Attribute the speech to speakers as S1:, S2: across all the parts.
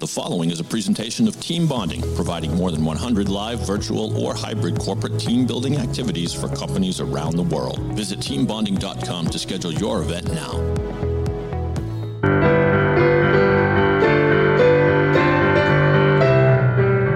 S1: The following is a presentation of Team Bonding, providing more than 100 live, virtual, or hybrid corporate team building activities for companies around the world. Visit teambonding.com to schedule your event now.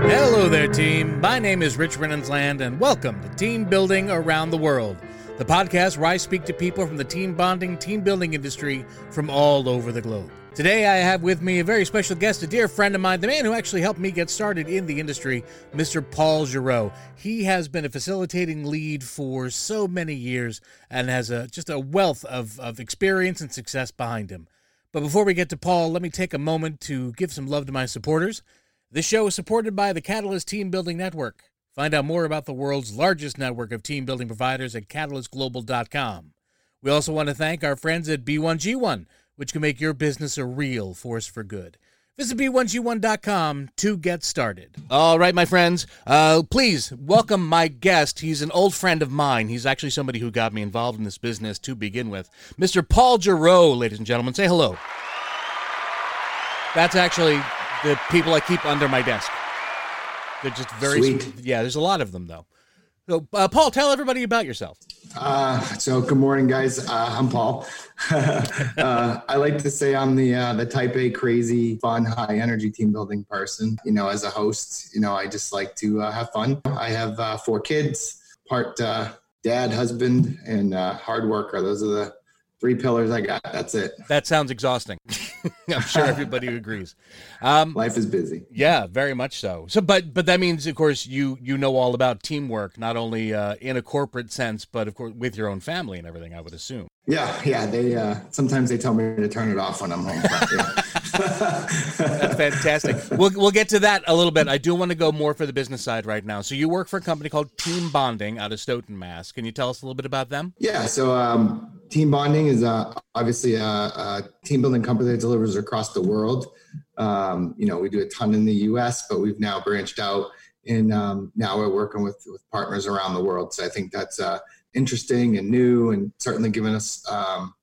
S2: Hello there, team. My name is Rich Rennensland, and welcome to Team Building Around the World, the podcast where I speak to people from the team bonding, team building industry from all over the globe. Today, I have with me a very special guest, a dear friend of mine, the man who actually helped me get started in the industry, Mr. Paul Giroux. He has been a facilitating lead for so many years and has a, just a wealth of, of experience and success behind him. But before we get to Paul, let me take a moment to give some love to my supporters. This show is supported by the Catalyst Team Building Network. Find out more about the world's largest network of team building providers at catalystglobal.com. We also want to thank our friends at B1G1 which can make your business a real force for good. Visit b1g1.com to get started. All right, my friends, uh, please welcome my guest. He's an old friend of mine. He's actually somebody who got me involved in this business to begin with. Mr. Paul Giroux, ladies and gentlemen. Say hello. That's actually the people I keep under my desk. They're just very
S3: Sweet.
S2: Yeah, there's a lot of them, though. So, uh, Paul, tell everybody about yourself.
S3: Uh, so good morning, guys. Uh, I'm Paul. uh, I like to say I'm the uh, the type A crazy, fun, high energy team building person. You know, as a host, you know, I just like to uh, have fun. I have four kids, part dad, husband, and hard worker. Those are the three pillars I got. That's it.
S2: That sounds exhausting. I'm sure everybody agrees. Um,
S3: Life is busy.
S2: yeah, very much so. So, but but that means, of course, you you know all about teamwork, not only uh, in a corporate sense, but of course with your own family and everything. I would assume.
S3: Yeah, yeah. They uh, sometimes they tell me to turn it off when I'm home. But, yeah.
S2: That's fantastic. we'll we'll get to that a little bit. I do want to go more for the business side right now. So you work for a company called Team Bonding out of Stoughton, Mass. Can you tell us a little bit about them?
S3: Yeah, so um, team bonding is uh, obviously a, a team building company that delivers across the world. Um, you know, we do a ton in the U.S., but we've now branched out, and um, now we're working with with partners around the world. So I think that's uh, interesting and new, and certainly given us, um,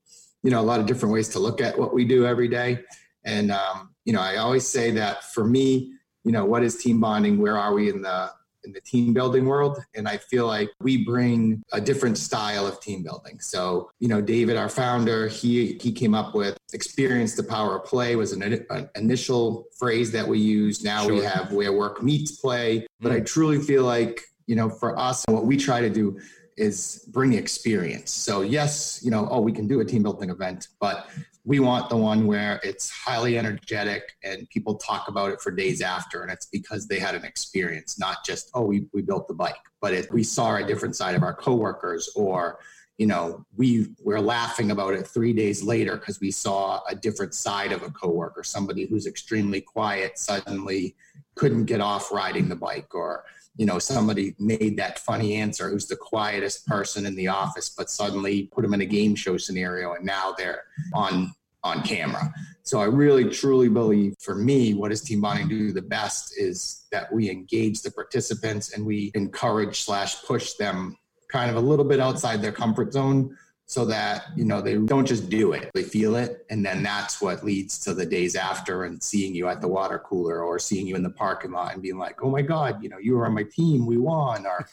S3: you know, a lot of different ways to look at what we do every day. And um, you know, I always say that for me, you know, what is team bonding? Where are we in the in the team building world and i feel like we bring a different style of team building. So you know david our founder he he came up with experience the power of play was an, an initial phrase that we use. Now we have where work meets play. But i mm. truly feel like you know for us what we try to do is bring experience. So yes you know oh we can do a team building event but we want the one where it's highly energetic and people talk about it for days after and it's because they had an experience not just oh we, we built the bike. But we saw a different side of our coworkers or you know we we're laughing about it three days later because we saw a different side of a coworker somebody who's extremely quiet suddenly couldn't get off riding the bike or you know somebody made that funny answer who's the quietest person in the office but suddenly put them in a game show scenario and now they're on on camera. So i really truly believe for me what does team bonding do the best is that we engage the participants and we encourage slash push them kind of a little bit outside their comfort zone so that you know they don't just do it they feel it and then that's what leads to the days after and seeing you at the water cooler or seeing you in the parking lot and being like oh my god you know you were on my team we won or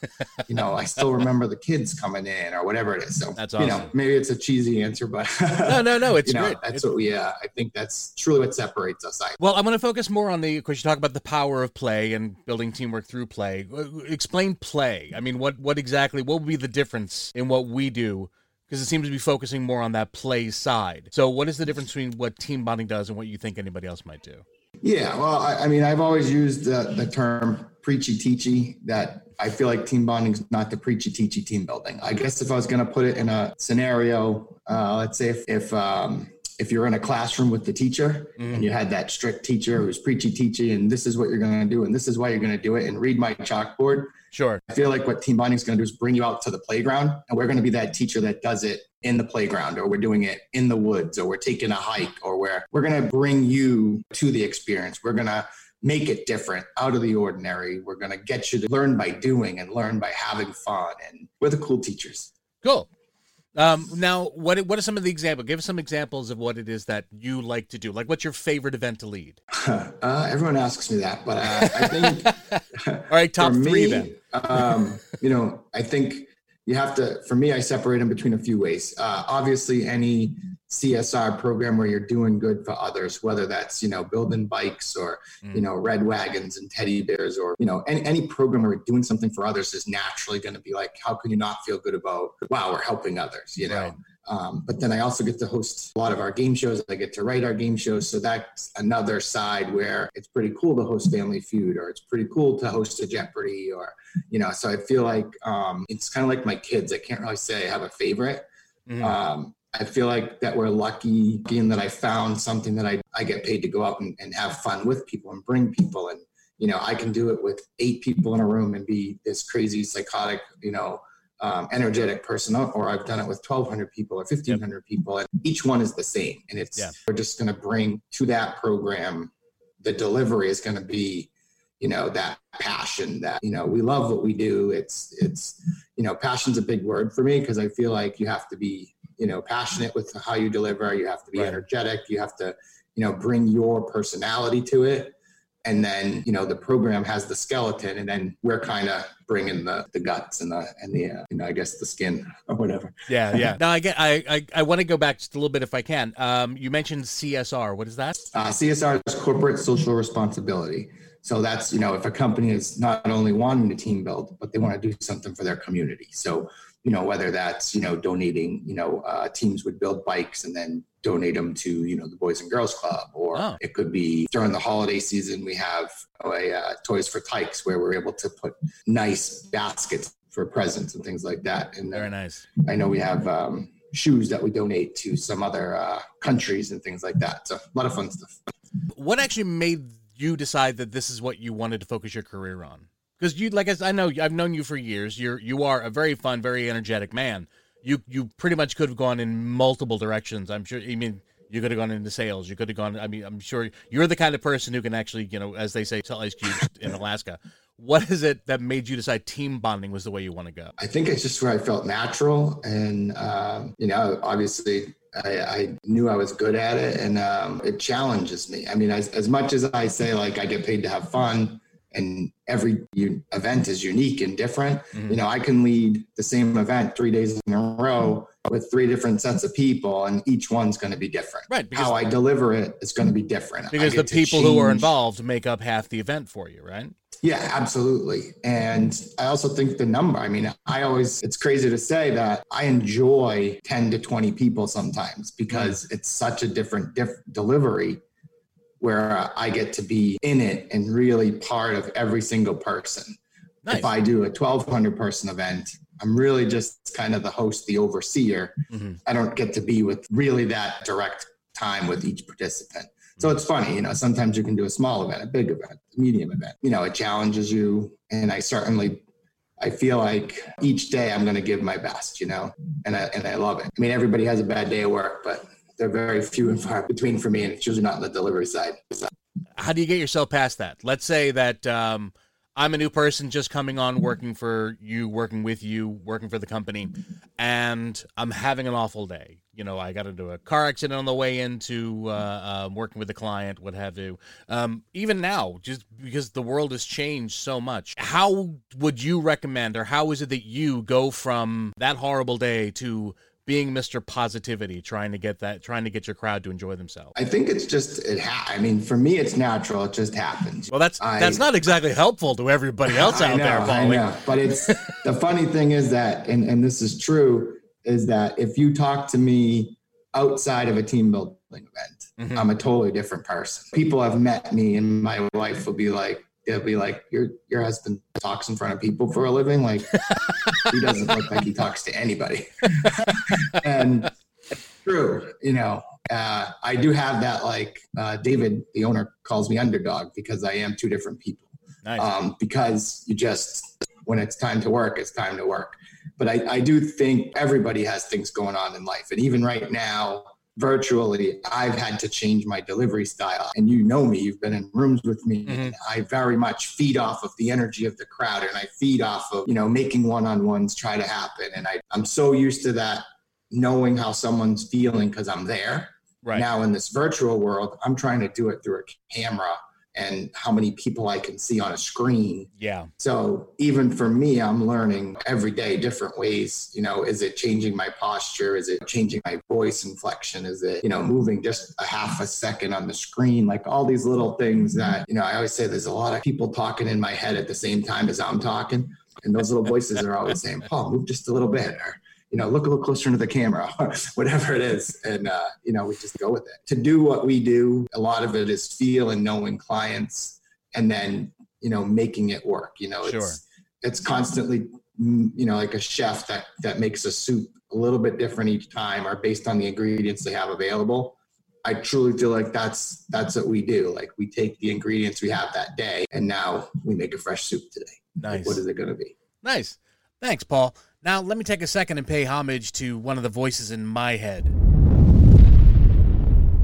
S3: you know i still remember the kids coming in or whatever it is so
S2: That's
S3: you know maybe it's a cheesy answer but
S2: No, no, no. It's
S3: you know
S2: great.
S3: that's
S2: It's-
S3: what we uh, i think that's truly what separates us I,
S2: Well, I'm going to focus more on the, of course, you talk about the power of play and building teamwork through play. Explain play. I mean, what, what exactly, what would be the difference in what we do? Because it seems to be focusing more on that play side. So, what is the difference between what team bonding does and what you think anybody else might do?
S3: Yeah, well, I, I mean, I've always used the, the term preachy teachy that I feel like team bonding is not the preachy teachy team building. I guess if I was going to put it in a scenario, uh, let's say if, if, um, if you're in a classroom with the teacher and mm-hmm. you had that strict teacher who's preachy teachy and this is what you're going to do and this is why you're going to do it and read my chalkboard,
S2: Sure.
S3: I feel like what team bonding is going to do is bring you out to the playground, and we're going to be that teacher that does it in the playground, or we're doing it in the woods, or we're taking a hike, or we're we're going to bring you to the experience. We're going to make it different, out of the ordinary. We're going to get you to learn by doing and learn by having fun, and we're the cool teachers.
S2: Cool. Um, now, what what are some of the examples? Give us some examples of what it is that you like to do. Like, what's your favorite event to lead?
S3: Uh, everyone asks me that, but uh, I think.
S2: All right, top
S3: for
S2: three
S3: me,
S2: then.
S3: um, you know, I think you have to. For me, I separate them between a few ways. Uh, obviously, any CSR program where you're doing good for others, whether that's you know building bikes or
S2: Mm.
S3: you know red wagons and teddy bears or you know any, any program where we're doing something for others is naturally going to be like how can you not feel good about wow we're helping others you know
S2: Right.
S3: Um, but then I also get to host a lot of our game shows. I get to write our game shows. So that's another side where it's pretty cool to host Family Feud or it's pretty cool to host a Jeopardy or, you know, so I feel like um, it's kind of like my kids. I can't really say I have a favorite.
S2: Mhm.
S3: Um, I feel like that we're lucky in that I found something that I, I get paid to go out and, and have fun with people and bring people. And, you know, I can do it with eight people in a room and be this crazy, psychotic, you know, um, energetic person, or I've done it with 1,200 people or 1,500 people, and each one is the same. And it's
S2: Yeah.
S3: we're just going to bring to that program. The delivery is going to be, you know, that passion that you know we love what we do. It's it's you know, passion's a big word for me because I feel like you have to be you know passionate with how you deliver. You have to be
S2: Right.
S3: energetic. You have to you know bring your personality to it and then you know the program has the skeleton and then we're kind of bringing the the guts and the and the uh, you know i guess the skin or whatever
S2: Yeah, yeah. Now I get. I I, I want to go back just a little bit if I can. Um, you mentioned CSR. What is that?
S3: uh, csr is corporate social responsibility so that's you know if a company is not only wanting to team build but they want to do something for their community so you know whether that's you know donating you know uh, teams would build bikes and then donate them to you know the boys and girls club or
S2: Oh.
S3: it could be during the holiday season we have a uh, toys for tykes where we're able to put nice baskets for presents and things like that and
S2: Very nice.
S3: i know we have um, shoes that we donate to some other uh, countries and things like that so a lot of fun stuff
S2: What actually made you decide that this is what you wanted to focus your career on? Because you, like I know, I've known you for years. You're you are a very fun, very energetic man. You you pretty much could have gone in multiple directions. I'm sure. I mean, you could have gone into sales. You could have gone. I mean, I'm sure you're the kind of person who can actually, you know, as they say, sell ice cubes in Alaska. What is it that made you decide team bonding was the way you want to go?
S3: I think it's just where I felt natural, and um, you know, obviously, I, I knew I was good at it, and um, it challenges me. I mean, as as much as I say like I get paid to have fun, and every event is unique and different.
S2: Mhm.
S3: You know, I can lead the same event three days in a row with three different sets of people, and each one's going to be different.
S2: Right,
S3: How I deliver it is going to be different.
S2: Because the people who are involved make up half the event for you, right?
S3: yeah, absolutely. And I also think the number, I mean, I always, it's crazy to say that I enjoy 10 to 20 people sometimes because
S2: Mm.
S3: it's such a different diff- delivery where uh, I get to be in it and really part of every single person.
S2: Nice.
S3: If I do a 1200 person event, I'm really just kind of the host, the overseer.
S2: Mhm.
S3: I don't get to be with really that direct time with each participant. So it's funny, you know, sometimes you can do a small event, a big event, a medium event. You know, it challenges you. And I certainly I feel like each day I'm gonna give my best, you know, and I and I love it. I mean, everybody has a bad day at work, but they're very few and far between for me, and it's usually not on the delivery side. So,
S2: how do you get yourself past that? Let's say that um, I'm a new person just coming on, working for you, working with you, working for the company, and I'm having an awful day. You know, I got into a car accident on the way into uh, um, working with a client, what have you. Um, even now, just because the world has changed so much, how would you recommend, or how is it that you go from that horrible day to being Mr. Positivity, trying to get that, trying to get your crowd to enjoy themselves?
S3: I think it's just it. Ha- I mean, for me, it's natural. It just happens.
S2: Well, that's
S3: I-
S2: that's not exactly helpful to everybody else
S3: I
S2: out
S3: know,
S2: there,
S3: I
S2: Paulie.
S3: know. But it's the funny thing is that, and, and this is true, is that if you talk to me outside of a team building event,
S2: Mhm.
S3: I'm a totally different person. People have met me, and my wife will be like, they'll be like, your your husband talks in front of people for a living. Like he doesn't look like he talks to anybody. and true, you know. Uh, I do have that, like uh, David, the owner, calls me underdog because I am two different people
S2: Nice.
S3: um, because you just when it's time to work, it's time to work. But I, I do think everybody has things going on in life, and even right now, virtually, I've had to change my delivery style. And you know me; you've been in rooms with me.
S2: Mhm.
S3: I very much feed off of the energy of the crowd, and I feed off of you know making one-on-ones try to happen. And I, I'm so used to that knowing how someone's feeling because I'm there.
S2: Right.
S3: Now in this virtual world, I'm trying to do it through a camera and how many people I can see on a screen.
S2: Yeah.
S3: So even for me, I'm learning every day different ways. You know, is it changing my posture? Is it changing my voice inflection? Is it, you know, moving just a half a second on the screen? Like all these little things mm-hmm. that, you know, I always say there's a lot of people talking in my head at the same time as I'm talking. And those little voices are always saying, Paul, move just a little bit. Or, you know, look a little closer into the camera whatever it is. And, uh, you know, we just go with it. To do what we do, a lot of it is feel and knowing clients and then, you know, making it work. You know, it's,
S2: Sure.
S3: it's constantly, mm, you know, like a chef that, that makes a soup a little bit different each time or based on the ingredients they have available. I truly feel like that's that's what we do. Like we take the ingredients we have that day and now we make a fresh soup today. Like,
S2: Nice.
S3: what is it going to be?
S2: Nice. Thanks, Paul. Now, let me take a second and pay homage to one of the voices in my head.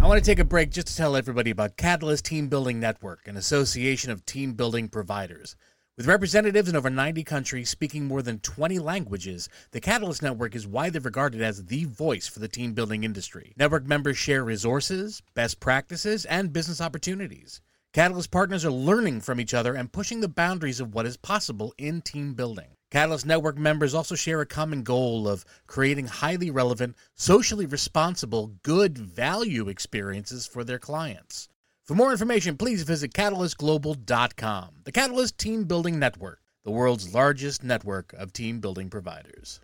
S2: I want to take a break just to tell everybody about Catalyst Team Building Network, an association of team building providers. With representatives in over 90 countries speaking more than 20 languages, the Catalyst Network is widely regarded as the voice for the team building industry. Network members share resources, best practices, and business opportunities. Catalyst partners are learning from each other and pushing the boundaries of what is possible in team building. Catalyst Network members also share a common goal of creating highly relevant, socially responsible, good value experiences for their clients. For more information, please visit catalystglobal.com. The Catalyst Team Building Network, the world's largest network of team building providers.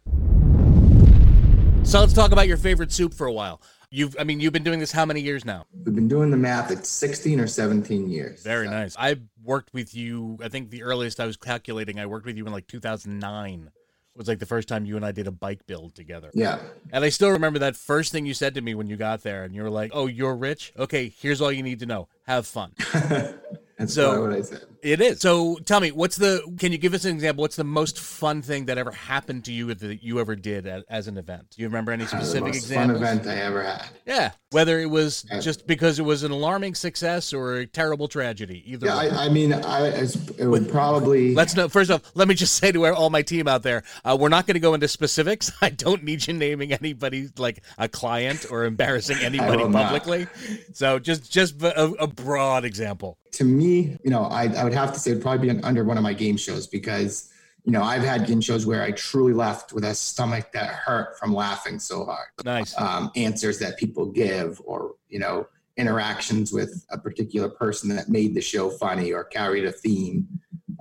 S2: So let's talk about your favorite soup for a while. You've I mean you've been doing this how many years now?
S3: We've been doing the math. It's 16 or 17 years.
S2: Very
S3: So,
S2: nice. I worked with you. I think the earliest I was calculating, I worked with you in like 2009. Was like the first time you and I did a bike build together.
S3: Yeah.
S2: And I still remember that first thing you said to me when you got there, and you were like, "Oh, you're rich. Okay, here's all you need to know. Have fun."
S3: That's
S2: So-
S3: what I said.
S2: It is. So tell me, what's the? Can you give us an example? What's the most fun thing that ever happened to you that you ever did as, as an event? Do you remember any
S3: Uh, the
S2: specific
S3: most
S2: examples?
S3: fun event I ever had.
S2: Yeah, whether it was
S3: Yeah.
S2: just because it was an alarming success or a terrible tragedy. Either.
S3: Yeah. I, I mean, I as- it would probably.
S2: Let's know. First off, let me just say to all my team out there, uh, we're not going to go into specifics. I don't need you naming anybody like a client or embarrassing anybody
S3: will not.
S2: publicly. So just just a, a broad example.
S3: To me, you know, I, I would have to say it'd probably be an, under one of my game shows because, you know, I've had game shows where I truly left with a stomach that hurt from laughing so hard.
S2: Nice.
S3: Um, answers that people give, or you know, interactions with a particular person that made the show funny or carried a theme.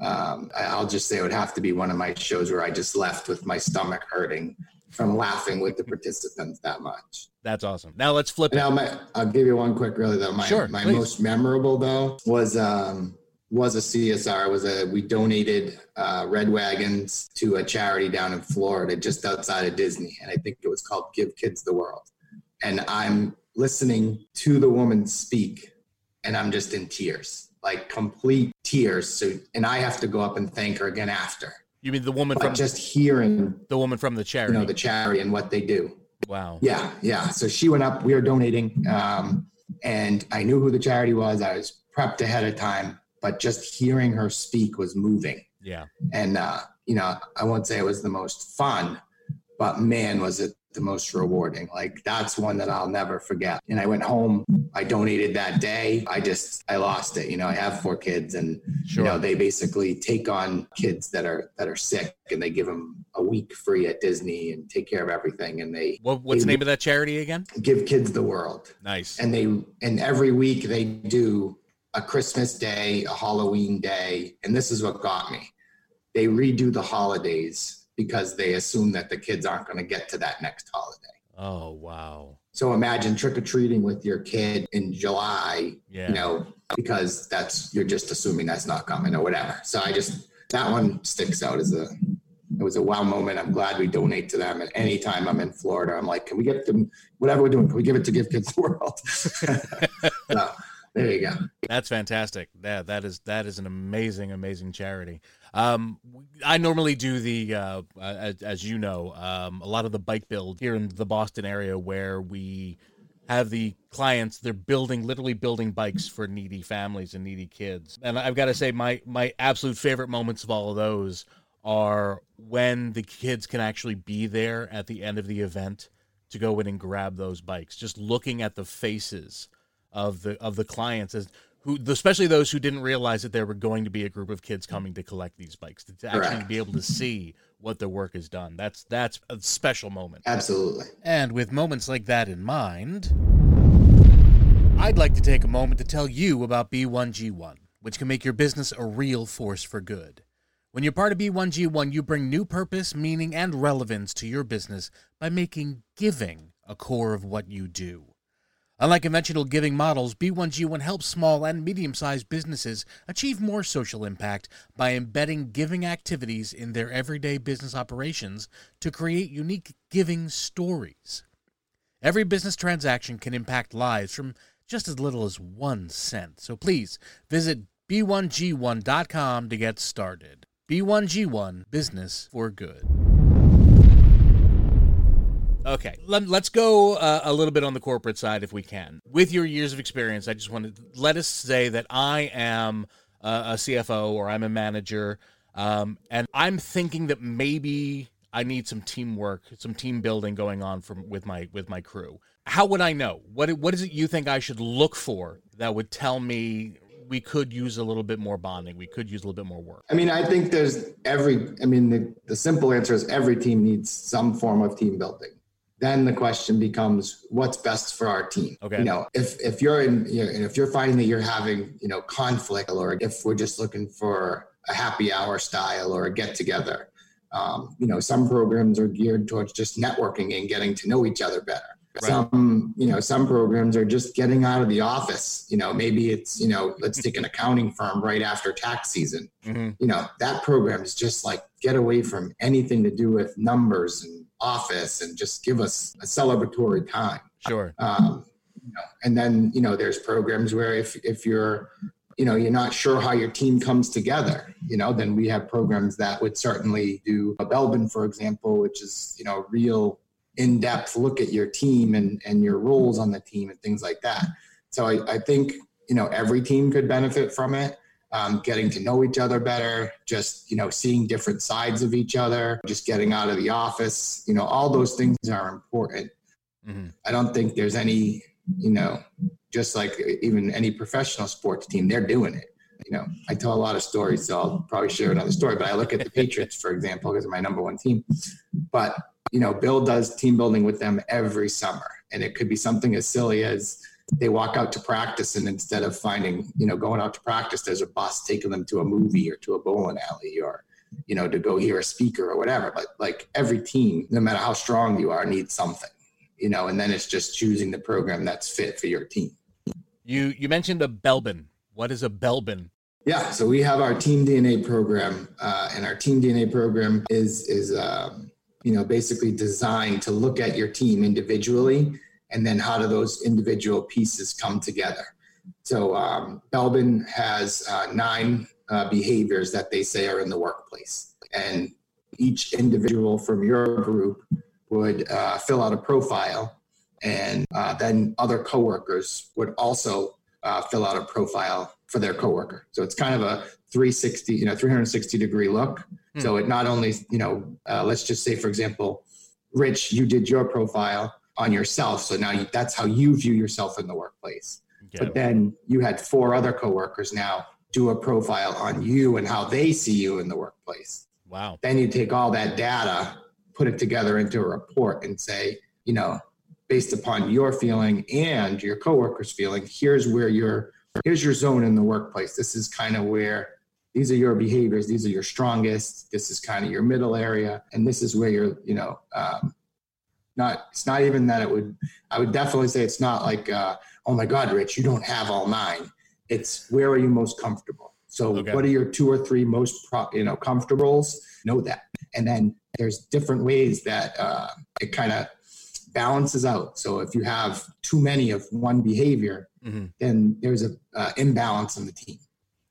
S3: Um, I'll just say it would have to be one of my shows where I just left with my stomach hurting from laughing with the participants that much.
S2: That's awesome. Now let's flip it.
S3: Now, my, I'll give you one quick, really though. My
S2: Sure,
S3: my
S2: please.
S3: most memorable though was um was a CSR. Was a we donated uh, red wagons to a charity down in Florida, just outside of Disney, and I think it was called Give Kids the World. And I'm listening to the woman speak, and I'm just in tears, like complete tears. So, and I have to go up and thank her again after,
S2: You mean the woman from
S3: just hearing
S2: the woman from the charity?
S3: you know the charity and what they do.
S2: wow.
S3: Yeah, yeah. So she went up. We were donating, um, and I knew who the charity was. I was prepped ahead of time, but just hearing her speak was moving.
S2: Yeah.
S3: And uh, you know, I won't say it was the most fun, but man, was it the most rewarding. Like that's one that I'll never forget. And I went home. I donated that day. I just I lost it. You know, I have four kids, and
S2: Sure.
S3: you know they basically take on kids that are that are sick, and they give them a week free at Disney and take care of everything, and they
S2: what, what's the name of that charity again?
S3: give kids the world
S2: Nice.
S3: and they and every week they do a christmas day a halloween day and this is what got me they redo the holidays because they assume that the kids aren't going to get to that next holiday
S2: oh wow.
S3: so imagine trick-or-treating with your kid in july
S2: Yeah.
S3: you know because that's you're just assuming that's not coming or whatever so i just that one sticks out as a it was a wow moment. I'm glad we donate to them. And anytime I'm in Florida, I'm like, can we get them, whatever we're doing, can we give it to Give Kids the World? so there you go.
S2: That's fantastic. Yeah, that is that is an amazing, amazing charity. Um, I normally do the, uh, as, as you know, um, a lot of the bike build here in the Boston area where we have the clients they're building literally building bikes for needy families and needy kids and i've got to say my my absolute favorite moments of all of those are when the kids can actually be there at the end of the event to go in and grab those bikes. Just looking at the faces of the of the clients as who especially those who didn't realize that there were going to be a group of kids coming to collect these bikes to actually
S3: Correct.
S2: be able to see what the work is done. That's that's a special moment.
S3: Absolutely.
S2: And with moments like that in mind, I'd like to take a moment to tell you about B1G1, which can make your business a real force for good. When you're part of B1G1, you bring new purpose, meaning, and relevance to your business by making giving a core of what you do. Unlike conventional giving models, B1G1 helps small and medium sized businesses achieve more social impact by embedding giving activities in their everyday business operations to create unique giving stories. Every business transaction can impact lives from just as little as one cent. So please visit b1g1.com to get started. B1G1 Business for Good. Okay, let, us go uh, a little bit on the corporate side if we can. With your years of experience, I just want to let us say that I am uh, a CFO or I'm a manager, um, and I'm thinking that maybe I need some teamwork, some team building going on from with my with my crew. How would I know? What what is it you think I should look for that would tell me we could use a little bit more bonding. We could use a little bit more work.
S3: I mean, I think there's every, I mean, the, the simple answer is every team needs some form of team building. Then the question becomes, what's best for our team?
S2: Okay.
S3: You know, if if you're in, you know, if you're finding that you're having, you know, conflict, or if we're just looking for a happy hour style or a get together, um, you know, some programs are geared towards just networking and getting to know each other better.
S2: Right.
S3: Some, you know, some programs are just getting out of the office. You know, maybe it's, you know, let's take an accounting firm right after tax season.
S2: Mm-hmm.
S3: You know, that program is just like get away from anything to do with numbers and office and just give us a celebratory time.
S2: Sure.
S3: Um, you know, and then, you know, there's programs where if, if you're, you know, you're not sure how your team comes together, you know, then we have programs that would certainly do a Belbin, for example, which is, you know, real in-depth look at your team and, and your roles on the team and things like that. So I, I think, you know, every team could benefit from it. Um, getting to know each other better, just, you know, seeing different sides of each other, just getting out of the office, you know, all those things are important.
S2: Mm-hmm.
S3: I don't think there's any, you know, just like even any professional sports team, they're doing it. You know, I tell a lot of stories, so I'll probably share another story. But I look at the Patriots, for example, because they're my number one team. But you know, Bill does team building with them every summer, and it could be something as silly as they walk out to practice, and instead of finding, you know, going out to practice, there's a bus taking them to a movie or to a bowling alley or you know, to go hear a speaker or whatever. But like every team, no matter how strong you are, needs something, you know, and then it's just choosing the program that's fit for your team.
S2: You you mentioned a Belbin. What is a Belbin?
S3: Yeah, so we have our Team DNA program, uh, and our Team DNA program is is um, you know basically designed to look at your team individually, and then how do those individual pieces come together. So um, Belbin has uh, nine uh, behaviors that they say are in the workplace, and each individual from your group would uh, fill out a profile, and uh, then other coworkers would also uh, fill out a profile for their coworker. So it's kind of a 360, you know, 360 degree look.
S2: Hmm.
S3: So it not only, you know, uh, let's just say, for example, Rich, you did your profile on yourself. So now you, that's how you view yourself in the workplace. But then you had four other coworkers now do a profile on you and how they see you in the workplace.
S2: Wow.
S3: Then you take all that data, put it together into a report and say, you know, based upon your feeling and your coworkers feeling, here's where your here's your zone in the workplace. This is kind of where these are your behaviors. These are your strongest. This is kind of your middle area, and this is where you're, you know, um, not. It's not even that it would. I would definitely say it's not like, uh, oh my God, Rich, you don't have all nine. It's where are you most comfortable. So,
S2: Okay.
S3: what are your two or three most, pro, you know, comfortables? Know that, and then there's different ways that uh, it kind of balances out. So if you have too many of one behavior,
S2: hmm
S3: then there's a uh, imbalance in the team.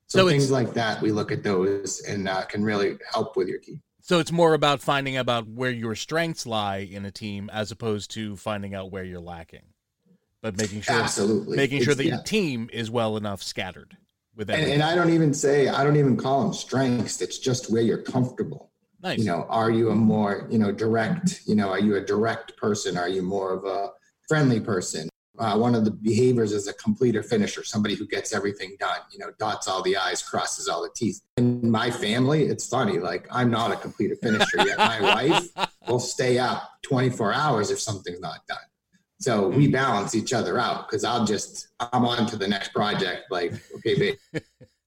S3: So,
S2: So
S3: things like that, we look at those and uh, can really help with your team.
S2: So it's more about finding about where your strengths lie in a team as opposed to finding out where you're lacking, but making sure
S3: Absolutely,
S2: making sure
S3: It's-
S2: that
S3: yeah.
S2: your team is well enough scattered with
S3: And, and I don't even say I don't even call them strengths. It's just where you're comfortable.
S2: Nice.
S3: You know, are you a more, you know, direct, you know, are you a direct person? Are you more of a friendly person? Uh, one of the behaviors is a completer finisher, somebody who gets everything done, you know, dots all the I's, crosses all the T's. In my family, it's funny, like I'm not a completer finisher yet. My wife will stay up 24 hours if something's not done. So we
S2: Mm.
S3: balance each other out because I'll just, I'm on to the next project. Like, okay, babe,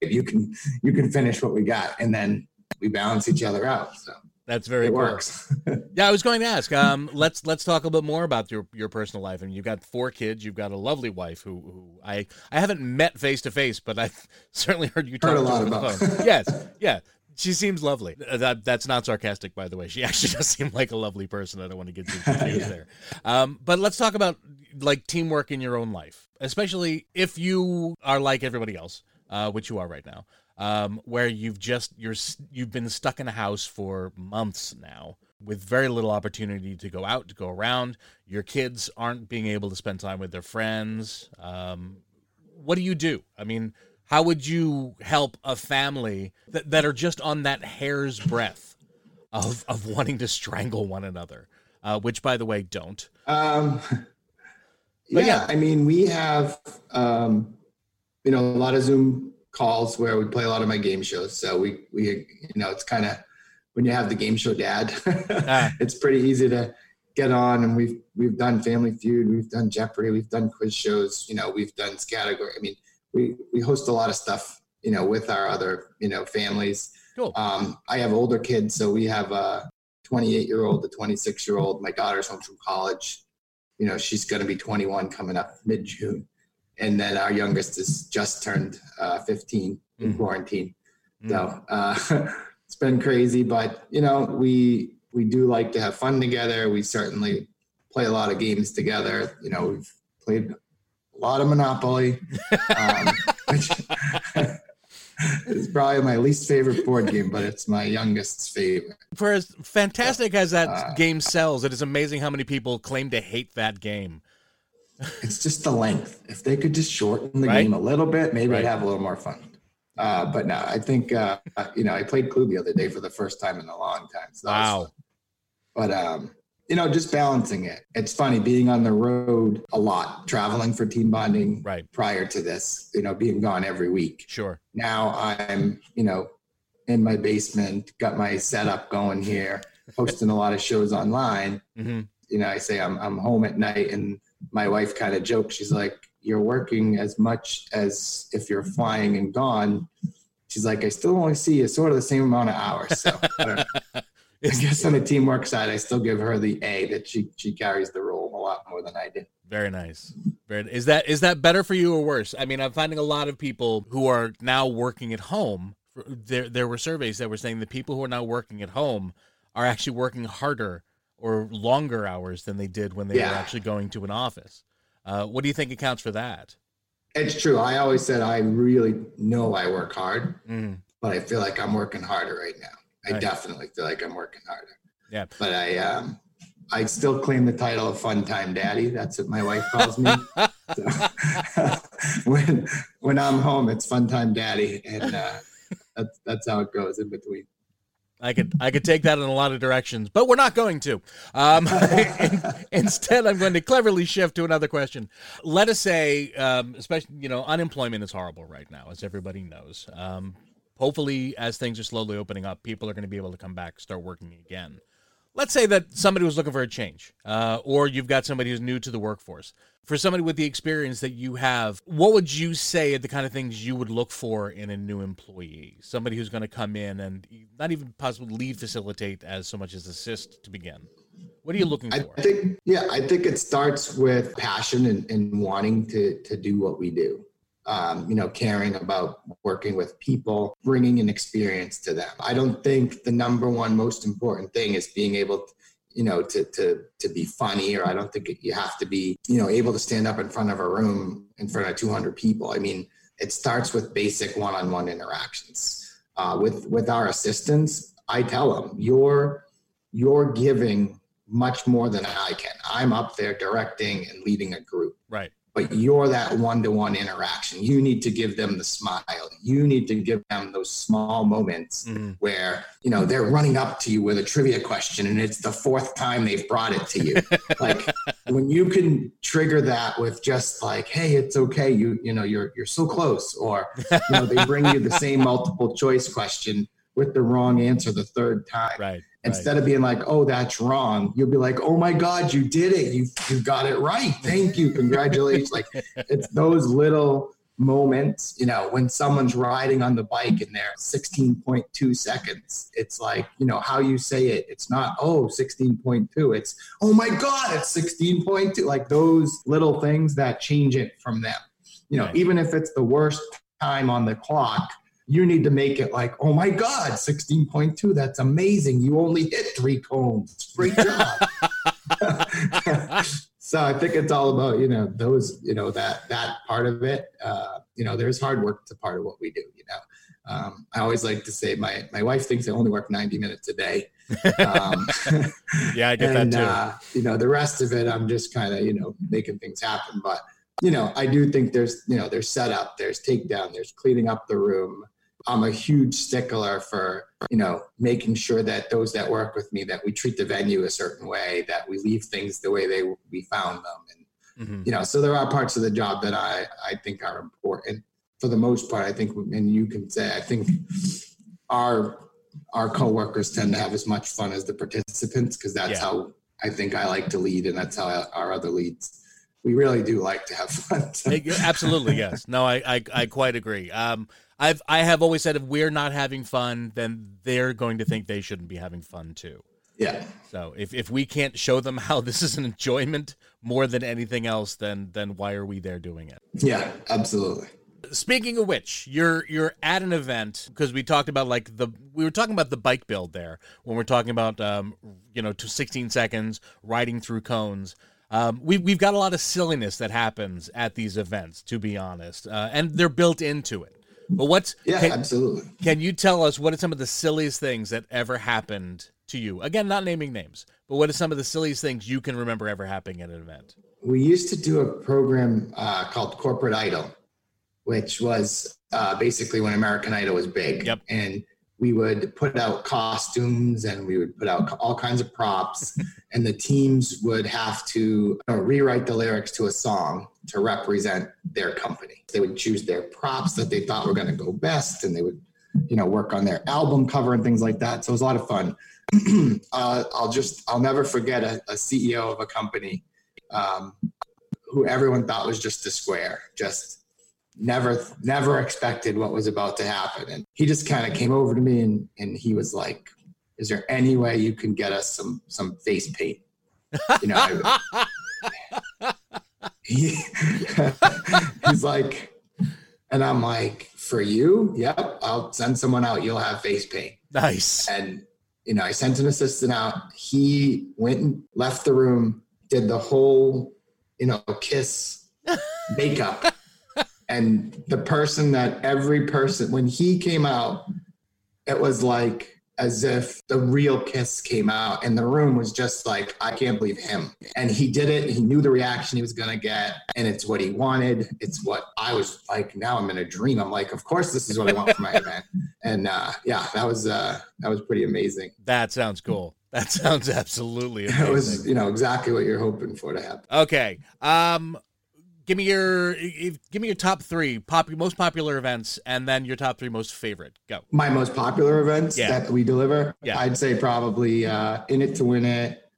S3: if you can, you can finish what we got. And then we balance each other out. So
S2: That's very
S3: it
S2: cool.
S3: works.
S2: Yeah, I was going to ask. Um, let's let's talk a bit more about your your personal life. I mean, you've got four kids. You've got a lovely wife who who I I haven't met face to face, but I've certainly heard you talk
S3: Heard a lot about.
S2: phone. yes, yeah. She seems lovely. That that's not sarcastic, by the way. She actually does seem like a lovely person. I don't want to get too confused
S3: Yeah.
S2: there. Um, but let's talk about like teamwork in your own life, especially if you are like everybody else, uh, which you are right now, um, where you've just you're you've been stuck in a house for months now with very little opportunity to go out to go around. Your kids aren't being able to spend time with their friends. Um, what do you do? I mean, how would you help a family that, that are just on that hair's breadth of of wanting to strangle one another? Uh, which, by the way, don't.
S3: Um, yeah,
S2: yeah.
S3: I mean, we have, um, you know, a lot of Zoom calls where we play a lot of my game shows. So we, we, you know, it's kind of when you have the game show dad,
S2: Ah.
S3: it's pretty easy to get on. And we've we've done Family Feud, we've done Jeopardy, we've done quiz shows. You know, we've done category. I mean, we we host a lot of stuff. You know, with our other you know families.
S2: Cool.
S3: Um, I have older kids, so we have a 28 year old, a 26 year old. My daughter's home from college. You know, she's going to be 21 coming up mid June. And then our youngest is just turned uh, 15 in
S2: Mm.
S3: quarantine.
S2: Mm.
S3: So uh, it's been crazy, but you know, we we do like to have fun together. We certainly play a lot of games together. You know, we've played a lot of Monopoly, um, which is probably my least favorite board game, but it's my youngest's favorite.
S2: For as fantastic as that
S3: Uh,
S2: game sells, it is amazing how many people claim to hate that game.
S3: It's just the length. If they could just shorten the
S2: Right.
S3: game a little bit, maybe
S2: Right.
S3: I'd have a little more fun. Uh, but no, I think uh, you know I played Clue the other day for the first time in a long time. So
S2: Wow.
S3: But um, you know, just balancing it. It's funny being on the road a lot, traveling for team bonding.
S2: Right.
S3: Prior to this, you know, being gone every week.
S2: Sure.
S3: Now I'm, you know, in my basement, got my setup going here, hosting a lot of shows online
S2: hmm
S3: you know, I say I'm I'm home at night, and my wife kind of jokes. She's like, "You're working as much as if you're flying and gone." She's like, "I still only see you sort of the same amount of hours." So I. I guess on the teamwork side, I still give her the A that she she carries the role a lot more than I do.
S2: Very nice. Very is that is that better for you or worse? I mean, I'm finding a lot of people who are now working at home. There there were surveys that were saying the people who are now working at home are actually working harder or longer hours than they did when they were actually going to an office. Uh, what do you think accounts for that?
S3: It's true. I always said I really know I work hard,
S2: Mm,
S3: but I feel like I'm working harder right now. I
S2: Right.
S3: definitely feel like I'm working harder.
S2: Yeah.
S3: But I um I still claim the title of fun time daddy. That's what my wife calls me. So, when when I'm home, it's fun time daddy, and uh, that's that's how it goes in between.
S2: I could I could take that in a lot of directions, but we're not going to. Um, instead, I'm going to cleverly shift to another question. Let us say, um, especially you know, unemployment is horrible right now, as everybody knows. Um, hopefully, as things are slowly opening up, people are going to be able to come back, start working again. Let's say that somebody was looking for a change, uh, or you've got somebody who's new to the workforce. For somebody with the experience that you have, what would you say are the kind of things you would look for in a new employee? Somebody who's going to come in and not even possibly lead facilitate as so much as assist to begin. What are you looking for?
S3: I think yeah, I think it starts with passion and, and wanting to to do what we do. Um, you know, caring about working with people, bringing an experience to them. I don't think the number one most important thing is being able to, you know, to to to be funny, or I don't think you have to be, you know, able to stand up in front of a room in front of 200 people. I mean, it starts with basic one-on-one interactions. Uh, with with our assistants, I tell them you're you're giving much more than I can. I'm up there directing and leading a group.
S2: Right.
S3: But you're that one-to-one interaction. You need to give them the smile. You need to give them those small moments mm-hmm. where you know they're running up to you with a trivia question and it's the fourth time they've brought it to you. Like when you can trigger that with just like hey it's okay. You you know you're you're so close or you know they bring you the same multiple choice question with the wrong answer the third time.
S2: Right
S3: Instead right. of being like, "Oh, that's wrong," you'll be like, "Oh my God, you did it! You you got it right! Thank you, congratulations!" like it's those little moments, you know, when someone's riding on the bike and they're 16.2 seconds. It's like, you know, how you say it. It's not, oh, 16.2. It's, oh my God, it's 16.2. Like those little things that change it from them. You know, right. even if it's the worst time on the clock, you need to make it like, oh my God, 16.2, that's amazing. You only hit three cones. Great job. so I think it's all about, you know, those, you know, that that part of it. Uh, you know, there's hard work to part of what we do, you know. Um, I always like to say my my wife thinks I only work 90 minutes a day. Um,
S2: yeah, I get and, that too. Uh,
S3: you know, the rest of it, I'm just kind of, you know, making things happen. But you know, I do think there's, you know, there's setup, there's takedown, there's cleaning up the room, I'm a huge stickler for, you know, making sure that those that work with me, that we treat the venue a certain way, that we leave things the way they we found them. And, mm-hmm. you know, so there are parts of the job that I, I think are important. For the most part, I think, and you can say, I think our our coworkers tend to have as much fun as the participants because that's yeah. how I think I like to lead, and that's how our other leads. We really do like to have fun.
S2: Absolutely, yes. No, I, I, I quite agree. Um, I've I have always said if we're not having fun, then they're going to think they shouldn't be having fun too.
S3: Yeah.
S2: So if, if we can't show them how this is an enjoyment more than anything else, then then why are we there doing it?
S3: Yeah, absolutely.
S2: Speaking of which, you're you're at an event because we talked about like the we were talking about the bike build there when we're talking about um you know to 16 seconds riding through cones. Um, we've we've got a lot of silliness that happens at these events, to be honest, uh, and they're built into it. But what's
S3: yeah, can, absolutely.
S2: Can you tell us what are some of the silliest things that ever happened to you? Again, not naming names, but what are some of the silliest things you can remember ever happening at an event?
S3: We used to do a program uh, called Corporate Idol, which was uh, basically when American Idol was big.
S2: Yep.
S3: And we would put out costumes and we would put out all kinds of props. And the teams would have to you know, rewrite the lyrics to a song to represent their company. They would choose their props that they thought were going to go best and they would you know work on their album cover and things like that. So it was a lot of fun. Uh, i'll just i'll never forget a, a ceo of a company um, who everyone thought was just a square just never never expected what was about to happen. And he just kind of came over to me and and he was like is there any way you can get us some some face paint? You know I, he, he's like and i'm like for you? Yep i'll send someone out. You'll have face paint.
S2: Nice.
S3: And you know i sent an assistant out. He went and left the room did the whole you know kiss makeup and the person that every person when he came out it was like as if the real kiss came out and the room was just like i can't believe him. And he did it. He knew the reaction he was going to get and it's what he wanted. It's what i was like now i'm in a dream. I'm like of course this is what i want for my event. And uh, yeah that was uh, that was pretty amazing.
S2: That sounds cool. That sounds absolutely amazing.
S3: it was you know exactly what you're hoping for to happen.
S2: Okay um give me your give me your top three pop most popular events and then your top three most favorite. Go.
S3: My most popular events
S2: yeah.
S3: that we deliver
S2: yeah.
S3: i'd say probably uh, in it to win it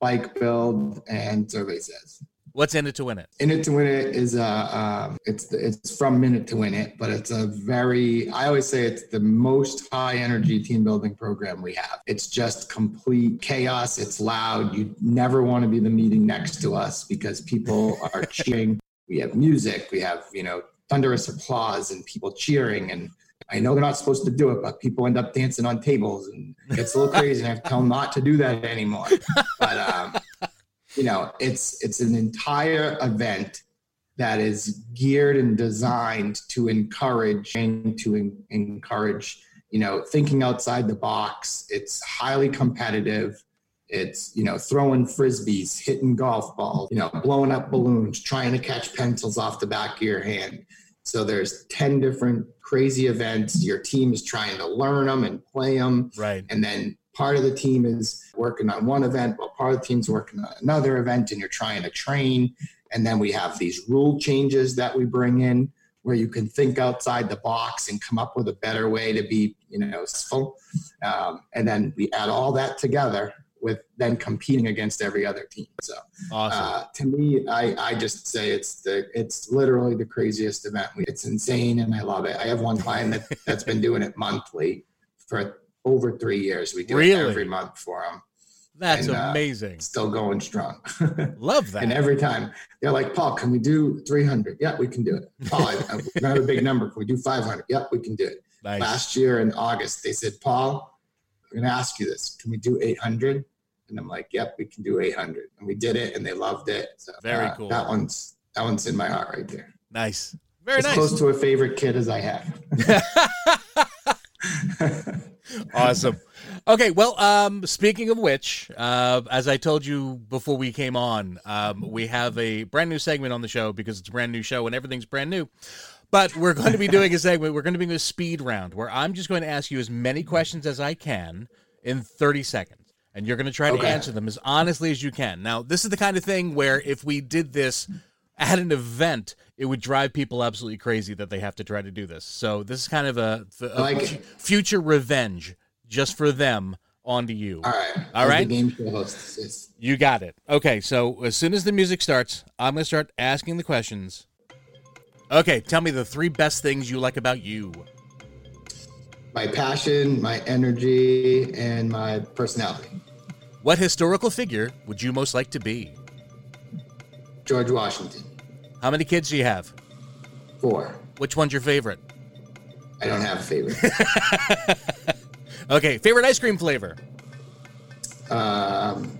S3: bike build and survey says.
S2: What's in it to win it?
S3: In it to win it is uh um, it's it's from minute to win it but it's a very i always say it's the most high energy team building program we have. It's just complete chaos. It's loud. You never want to be the meeting next to us because people are cheering we have music, we have, you know, thunderous applause and people cheering. And I know they're not supposed to do it, but people end up dancing on tables and it's a little crazy. And I have to tell them not to do that anymore. But, um, you know, it's, it's an entire event that is geared and designed to encourage and to encourage, you know, thinking outside the box. It's highly competitive. It's, you know, throwing frisbees, hitting golf balls, you know, blowing up balloons, trying to catch pencils off the back of your hand. So there's 10 different crazy events. Your team is trying to learn them and play them.
S2: Right.
S3: And then part of the team is working on one event, while part of the team's working on another event, and you're trying to train. And then we have these rule changes that we bring in where you can think outside the box and come up with a better way to be, you know, useful. Um, and then we add all that together with then competing against every other team. So
S2: Awesome.
S3: uh, to me, I, I just say it's the it's literally the craziest event. It's insane and I love it. I have one client that, that's been doing it monthly for over three years. We do
S2: Really?
S3: it every month for them.
S2: That's
S3: and, uh,
S2: amazing.
S3: Still going strong.
S2: Love that.
S3: and every time they're like, Paul, can we do 300? Yeah, we can do it. Paul, I, I we have a big number. Can we do 500? Yep, we can do it.
S2: nice.
S3: Last year in August, they said, Paul, I'm going to ask you this. Can we do 800? And I'm like, yep, we can do 800. And we did it and they loved it. So
S2: Very
S3: uh,
S2: cool.
S3: That one's, that one's in my heart right there.
S2: Nice. Very
S3: as
S2: nice.
S3: close to a favorite kid as I have.
S2: awesome. Okay, well, um, speaking of which, uh, as I told you before we came on, um, we have a brand new segment on the show because it's a brand new show and everything's brand new. But we're going to be doing a segment. We're going to be doing a speed round where I'm just going to ask you as many questions as I can in 30 seconds. And you're going to try to answer them as honestly as you can. Now, this is the kind of thing where if we did this at an event, it would drive people absolutely crazy that they have to try to do this. So this is kind of a, a
S3: like
S2: future revenge just for them onto you.
S3: All right.
S2: All right.
S3: Game show host. It's,
S2: You got it. Okay, so as soon as the music starts, I'm going to start asking the questions. Okay, tell me the three best things you like about you.
S3: my passion, my energy, and my personality.
S2: What historical figure would you most like to be?
S3: George Washington.
S2: How many kids do you have?
S3: Four.
S2: Which one's your favorite?
S3: I don't have a favorite.
S2: Okay, favorite ice cream flavor?
S3: um,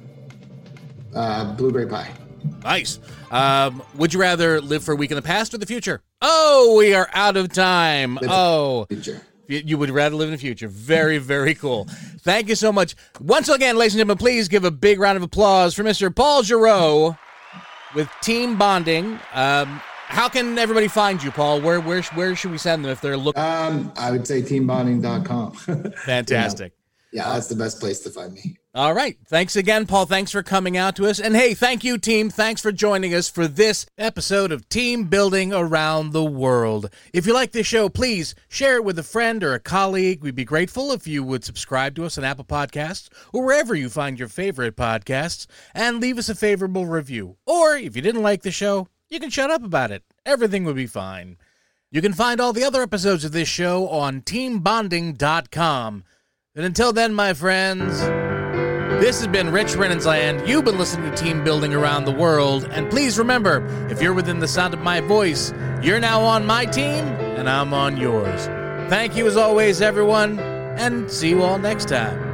S3: uh, blueberry pie.
S2: Nice. Um, would you rather live for a week in the past or the future? Oh, we are out of time.
S3: Live-
S2: Oh,
S3: Future.
S2: You you would rather live in the future. Very, very cool. Thank you so much. Once again, ladies and gentlemen, please give a big round of applause for Mr. Paul Giroux with Team Bonding. Um, how can everybody find you, Paul? Where where where should we send them if they're looking?
S3: Um, I would say teambonding.com.
S2: Fantastic.
S3: yeah, that's the best place to find me.
S2: All right. Thanks again, Paul. Thanks for coming out to us. And hey, thank you, team. Thanks for joining us for this episode of Team Building Around the World. If you like this show, please share it with a friend or a colleague. We'd be grateful if you would subscribe to us on Apple Podcasts or wherever you find your favorite podcasts and leave us a favorable review. Or if you didn't like the show, you can shut up about it. Everything would be fine. You can find all the other episodes of this show on teambonding.com. And until then, my friends, this has been Rich Rininsland. You've been listening to Team Building Around the World. And please remember, if you're within the sound of my voice, you're now on my team and I'm on yours. Thank you as always, everyone, and see you all next time.